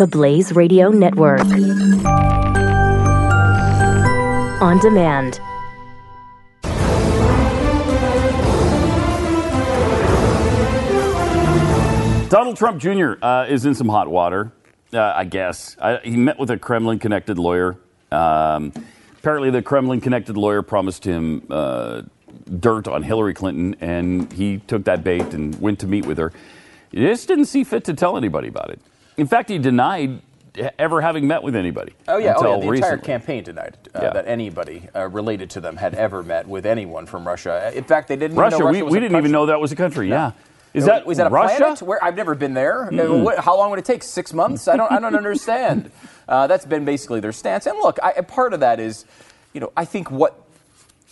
the Blaze Radio Network. On demand. Donald Trump Jr. Uh, is in some hot water, uh, I guess. I, he met with a Kremlin connected lawyer. Um, apparently, the Kremlin connected lawyer promised him uh, dirt on Hillary Clinton, and he took that bait and went to meet with her. He just didn't see fit to tell anybody about it. In fact, he denied ever having met with anybody. Oh yeah, oh, yeah. The entire campaign denied uh, Yeah. that anybody uh, related to them had ever met with anyone from Russia. In fact, they didn't. Russia, even know Russia we, we didn't even know that was a country. Yeah. Is that was that a Russia? planet? Where I've never been there. Uh, What, how long would it take? Six months? I don't. I don't understand. Uh, that's been basically their stance. And look, I, part of that is, you know, I think what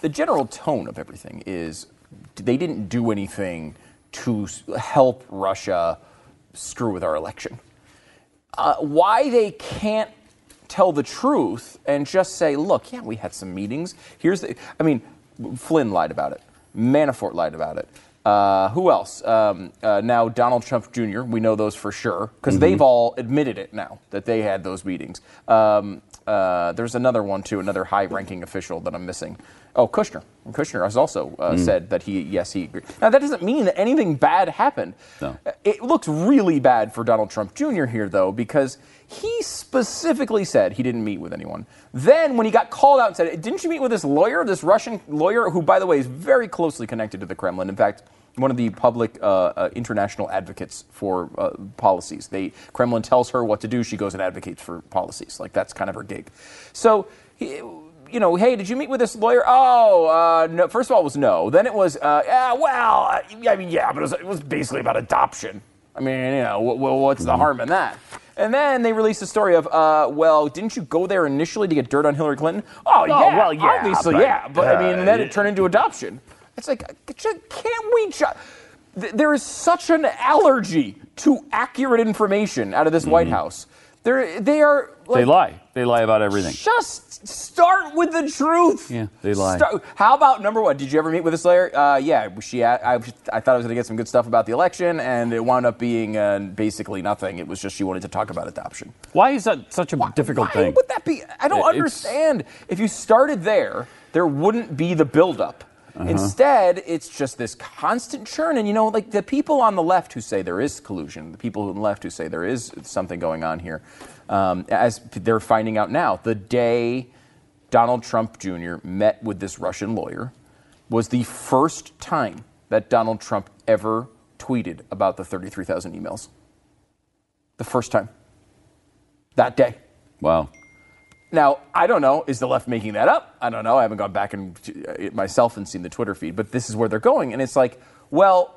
the general tone of everything is they didn't do anything to help Russia screw with our election. Uh, why they can't tell the truth and just say, look, yeah, we had some meetings. Here's the, I mean, Flynn lied about it. Manafort lied about it. Uh, who else? Um, uh, now Donald Trump Jr. We know those for sure because they've all admitted it now that they had those meetings. Um, uh, there's another one too, another high-ranking official that I'm missing. Oh, Kushner. Kushner has also uh, said that he, yes, he agreed. Now that doesn't mean that anything bad happened. No. It looks really bad for Donald Trump Jr. here, though, because he specifically said he didn't meet with anyone. Then, when he got called out and said, Didn't you meet with this lawyer, this Russian lawyer, who, by the way, is very closely connected to the Kremlin? In fact, one of the public uh, uh, international advocates for uh, policies. They Kremlin tells her what to do. She goes and advocates for policies. Like that's kind of her gig. So, he, you know, hey, did you meet with this lawyer? Oh, uh, no. First of all, it was no. Then it was, uh, yeah, well, I mean, yeah, but it was, it was basically about adoption. I mean, you know, wh- wh- what's the harm in that? And then they released a story of, uh, well, didn't you go there initially to get dirt on Hillary Clinton? Oh, yeah, well, yeah, obviously, but, yeah. But I mean, uh, then it turned into adoption. It's like, can't we just. There is such an allergy to accurate information out of this White House. They're, they are. Like, Mm-hmm. they lie. They lie about everything. just start with the truth. Yeah, they lie. Start- how about number one? Did you ever meet with this lawyer? Uh, yeah, she. I, I, thought I was going to get some good stuff about the election, and it wound up being uh, basically nothing. It was just she wanted to talk about adoption. Why is that such a difficult Why thing? would that be? I don't It's- understand. If you started there, there wouldn't be the buildup. Uh-huh. Instead, it's just this constant churn. And you know, like the people on the left who say there is collusion, the people on the left who say there is something going on here, um, as they're finding out now, the day Donald Trump Jr. met with this Russian lawyer was the first time that Donald Trump ever tweeted about the 33,000 emails. The first time. That day. Wow. Now, I don't know. Is the left making that up? I don't know. I haven't gone back and uh, myself and seen the Twitter feed, but this is where they're going, and it's like, well,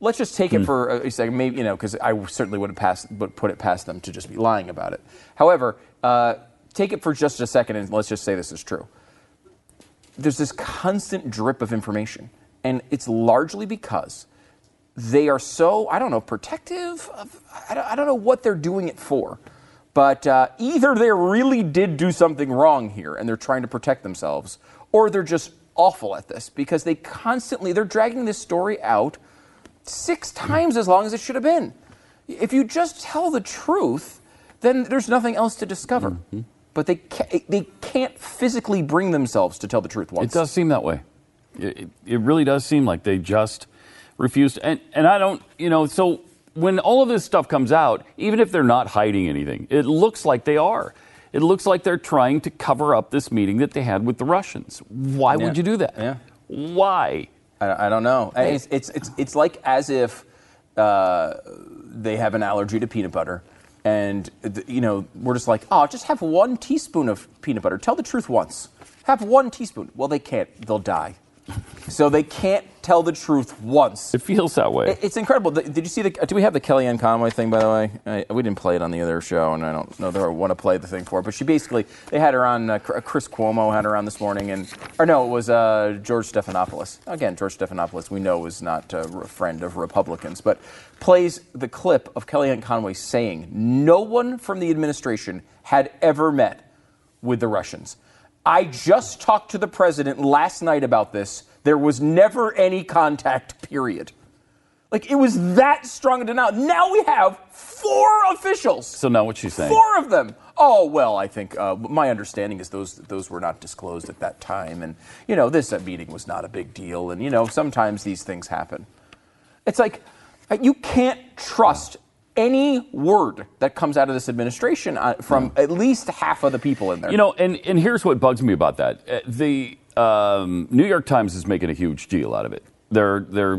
let's just take it for a second, maybe you know, because I certainly wouldn't pass, would put it past them to just be lying about it. However, uh, take it for just a second, and let's just say this is true. There's this constant drip of information, and it's largely because they are so I don't know protective. Of, I, don't, I don't know what they're doing it for, but uh, either they really did do something wrong here and they're trying to protect themselves, or they're just awful at this because they constantly they're dragging this story out six times as long as it should have been. If you just tell the truth, then there's nothing else to discover. But they can't, they can't physically bring themselves to tell the truth once. It does seem that way. It, it, it really does seem like they just refused. And, and I don't, you know, so when all of this stuff comes out, even if they're not hiding anything, it looks like they are. It looks like they're trying to cover up this meeting that they had with the Russians. Why Yeah. would you do that? Yeah. Why? I, I don't know. It's, it's, it's, it's like as if uh, they have an allergy to peanut butter. And, you know, we're just like, oh, just have one teaspoon of peanut butter. Tell the truth once. Have one teaspoon. Well, they can't. They'll die. so they can't tell the truth once. It feels that way. It- It's incredible. The- Did you see the? Do we have the Kellyanne Conway thing, by the way? I, we didn't play it on the other show, and I don't know that I want to play the thing for it. But she basically, they had her on. Uh, Chris Cuomo had her on this morning, and or no, it was uh, George Stephanopoulos. Again, George Stephanopoulos, we know is not uh, a friend of Republicans, but plays the clip of Kellyanne Conway saying, "No one from the administration had ever met with the Russians." I just talked to the president last night about this. There was never any contact, period. Like it was that strong a denial. Now we have four officials. So now what she's saying? Four of them. Oh well, I think uh, my understanding is those those were not disclosed at that time, and you know this uh, meeting was not a big deal, and you know sometimes these things happen. It's like uh, you can't trust any word that comes out of this administration uh, from at least half of the people in there. You know, and, and here's what bugs me about that. Uh, The um, New York Times is making a huge deal out of it. They're, they're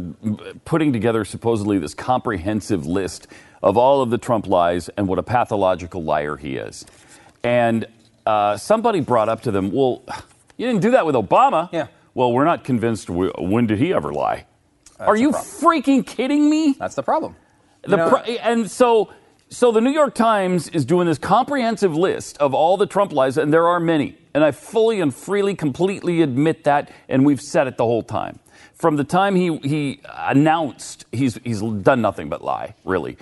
putting together supposedly this comprehensive list of all of the Trump lies and what a pathological liar he is. And uh, somebody brought up to them, well, you didn't do that with Obama. Yeah. Well, we're not convinced. We, when did he ever lie? Are you problem. freaking kidding me? That's the problem. The You know- pro- and so, so the New York Times is doing this comprehensive list of all the Trump lies, and there are many. And I fully and freely, completely admit that, and we've said it the whole time. From the time he, he announced, he's, he's done nothing but lie, really.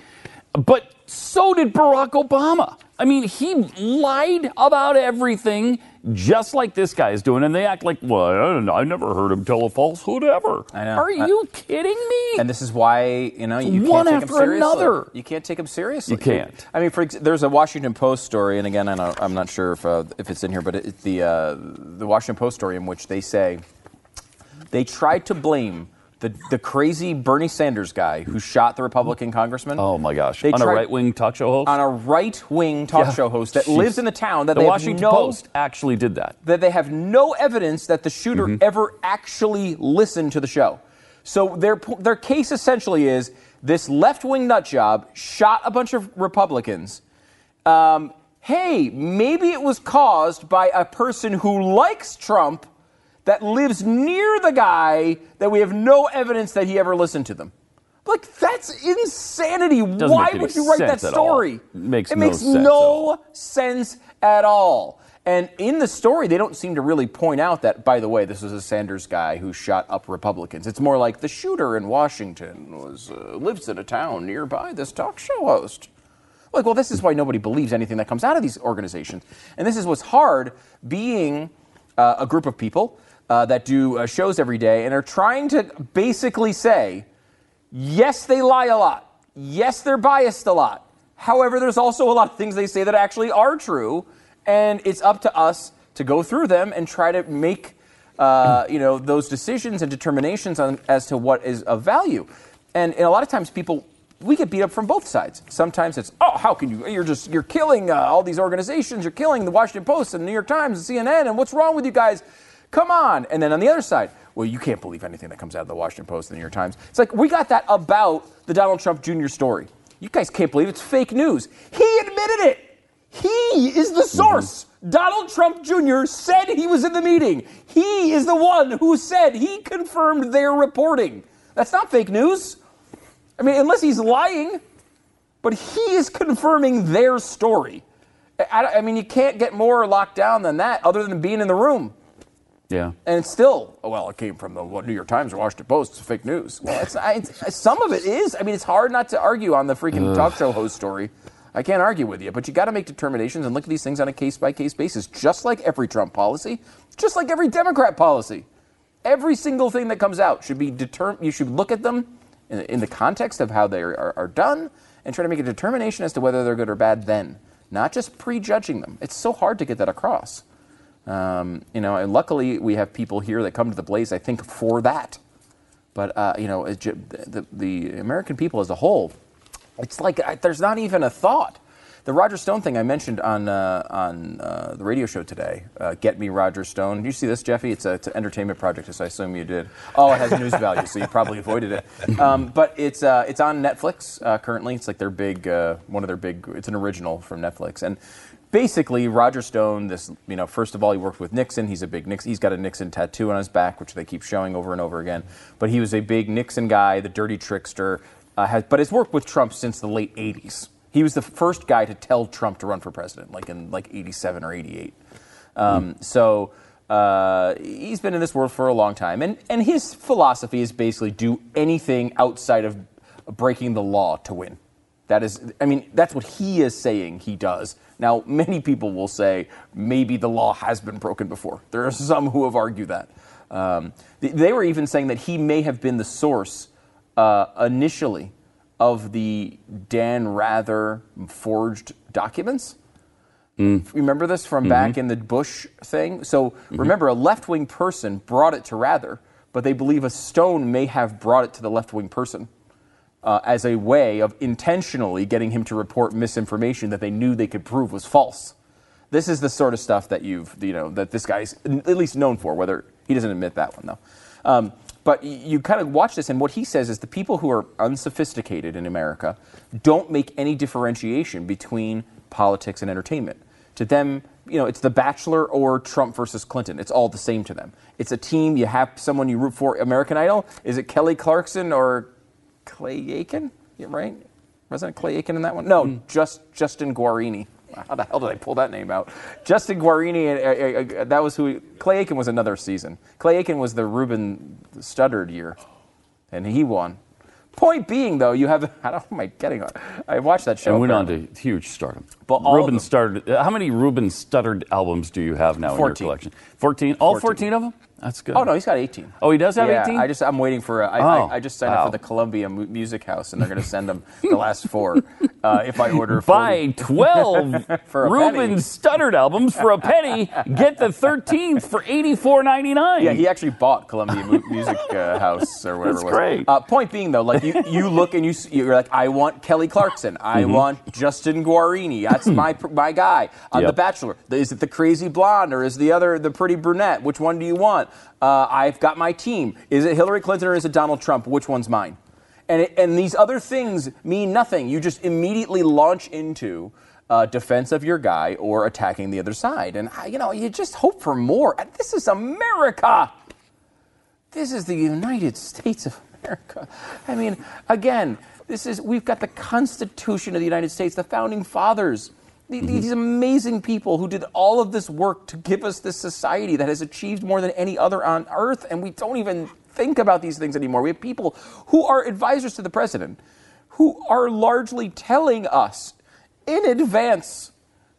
But so did Barack Obama. I mean, he lied about everything, just like this guy is doing, and they act like, well, I, I never heard him tell a falsehood ever. I know. Are I- you kidding me? And this is why you know you One can't take after them seriously. another. You can't take them seriously. You can't. I mean, for ex- there's a Washington Post story, and again, I know, I'm not sure if uh, if it's in here, but it's the uh, the Washington Post story in which they say they tried to blame. The, the crazy Bernie Sanders guy who shot the Republican congressman. Oh my gosh! They on a right-wing talk show host. on a right wing talk Yeah. show host that Jeez. lives in the town that the they Washington have no, Post actually did that. that they have no evidence that the shooter Mm-hmm. ever actually listened to the show. So their their case essentially is this left wing nut job shot a bunch of Republicans. Um, hey, maybe it was caused by a person who likes Trump that lives near the guy that we have no evidence that he ever listened to them. Like that's insanity. Doesn't Why would you write that at story? It makes it no makes sense at no all. sense at all. And in the story, they don't seem to really point out that, by the way, this was a Sanders guy who shot up Republicans. It's more like the shooter in Washington was uh, lives in a town nearby this talk show host. Like, well, this is why nobody believes anything that comes out of these organizations. And this is what's hard being uh, a group of people uh, that do uh, shows every day and are trying to basically say, yes, they lie a lot. Yes, they're biased a lot. However, there's also a lot of things they say that actually are true, and it's up to us to go through them and try to make uh, you know those decisions and determinations on, as to what is of value. And, and a lot of times, people we get beat up from both sides. Sometimes it's oh, how can you? You're just you're killing uh, all these organizations. You're killing the Washington Post and the New York Times and CNN. And what's wrong with you guys? Come on. And then on the other side, well, you can't believe anything that comes out of the Washington Post and the New York Times. It's like we got that about the Donald Trump Jr. story. You guys can't believe it's fake news. He admitted it. He is the mm-hmm. source. Donald Trump Jr. said he was in the meeting. He is the one who said he confirmed their reporting. That's not fake news. I mean, unless he's lying, but he is confirming their story. I, I mean, you can't get more locked down than that, other than being in the room. Yeah. And it's still, oh, well, it came from the New York Times or Washington Post. It's fake news. Well, it's, it's, some of it is. I mean, it's hard not to argue on the freaking talk show host story. I can't argue with you, but you got to make determinations and look at these things on a case by case basis, just like every Trump policy, just like every Democrat policy. Every single thing that comes out should be determined. You should look at them in, in the context of how they are, are done and try to make a determination as to whether they're good or bad then, not just prejudging them. It's so hard to get that across. Um, you know, and luckily we have people here that come to the Blaze, I think, for that. But uh, you know, the, the American people as a whole, it's like uh, there's not even a thought. The Roger Stone thing I mentioned on uh, on uh, the radio show today, uh, "Get Me Roger Stone." Did you see this, Jeffy? It's, a, it's an entertainment project, so I assume you did. Oh, it has news value, so you probably avoided it. Um, but it's uh, it's on Netflix uh, currently. It's like their big uh, one of their big. It's an original from Netflix, and basically Roger Stone. This you know, first of all, he worked with Nixon. He's a big Nixon. He's got a Nixon tattoo on his back, which they keep showing over and over again. But he was a big Nixon guy, the dirty trickster. Uh, has, but has worked with Trump since the late '80s. He was the first guy to tell Trump to run for president, like in like '87 or '88. Um, So uh, he's been in this world for a long time, and and his philosophy is basically do anything outside of breaking the law to win. That is, I mean, that's what he is saying he does. Now, many people will say maybe the law has been broken before. There are some who have argued that. Um, they were even saying that he may have been the source uh, initially of the Dan Rather forged documents. Remember this from back in the Bush thing? So remember, a left wing person brought it to Rather, but they believe a stone may have brought it to the left wing person uh, as a way of intentionally getting him to report misinformation that they knew they could prove was false. This is the sort of stuff that you've, you know, that this guy's at least known for, whether he doesn't admit that one though. Um, but you kind of watch this, and what he says is the people who are unsophisticated in America don't make any differentiation between politics and entertainment. To them, you know, it's The Bachelor or Trump versus Clinton. It's all the same to them. It's a team. You have someone you root for. American Idol. Is it Kelly Clarkson or Clay Aiken? Yeah, right? Wasn't it Clay Aiken in that one? No, just Justin Guarini. How the hell did I pull that name out? Justin Guarini. Uh, uh, uh, that was who. Clay Aiken was another season. Clay Aiken was the Ruben Studdard year, and he won. Point being, though, you have. I don't. Am I getting on? I watched that show. And went on to huge stardom. But Ruben Studdard. uh, How many Ruben Studdard albums do you have now in your collection? Fourteen. All 14. fourteen of them. That's good. Oh no, he's got 18. Oh, he does have yeah, 18? I just I'm waiting for. A, I, Oh, I, I just signed wow. up for the Columbia Mu- Music House, and they're going to send them the last four uh, if I order. 40. Buy 12 For a Ruben Studdard albums for a penny. Get the 13th for $84.99. Yeah, he actually bought Columbia Mu- Music uh, House or whatever That's it was. great. Uh, point being, though, like you, you look and you you're like, I want Kelly Clarkson. I Mm-hmm. want Justin Guarini. That's my my guy on Yep. The Bachelor. Is it the crazy blonde or is the other the pretty brunette? Which one do you want? Uh, I've got my team. Is it Hillary Clinton or is it Donald Trump? Which one's mine? And it, and these other things mean nothing. You just immediately launch into. Uh, defense of your guy or attacking the other side, and you know you just hope for more. This is America. This is the United States of America. I mean, again, this is we've got the Constitution of the United States, the founding fathers. the- These amazing people who did all of this work to give us this society that has achieved more than any other on earth, and we don't even think about these things anymore. We have people who are advisors to the president who are largely telling us in advance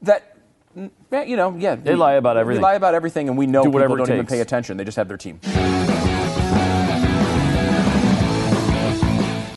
that, mm, you know, yeah, They lie about everything. They lie about everything, and we know Do people whatever don't it even pay attention. They just have their team.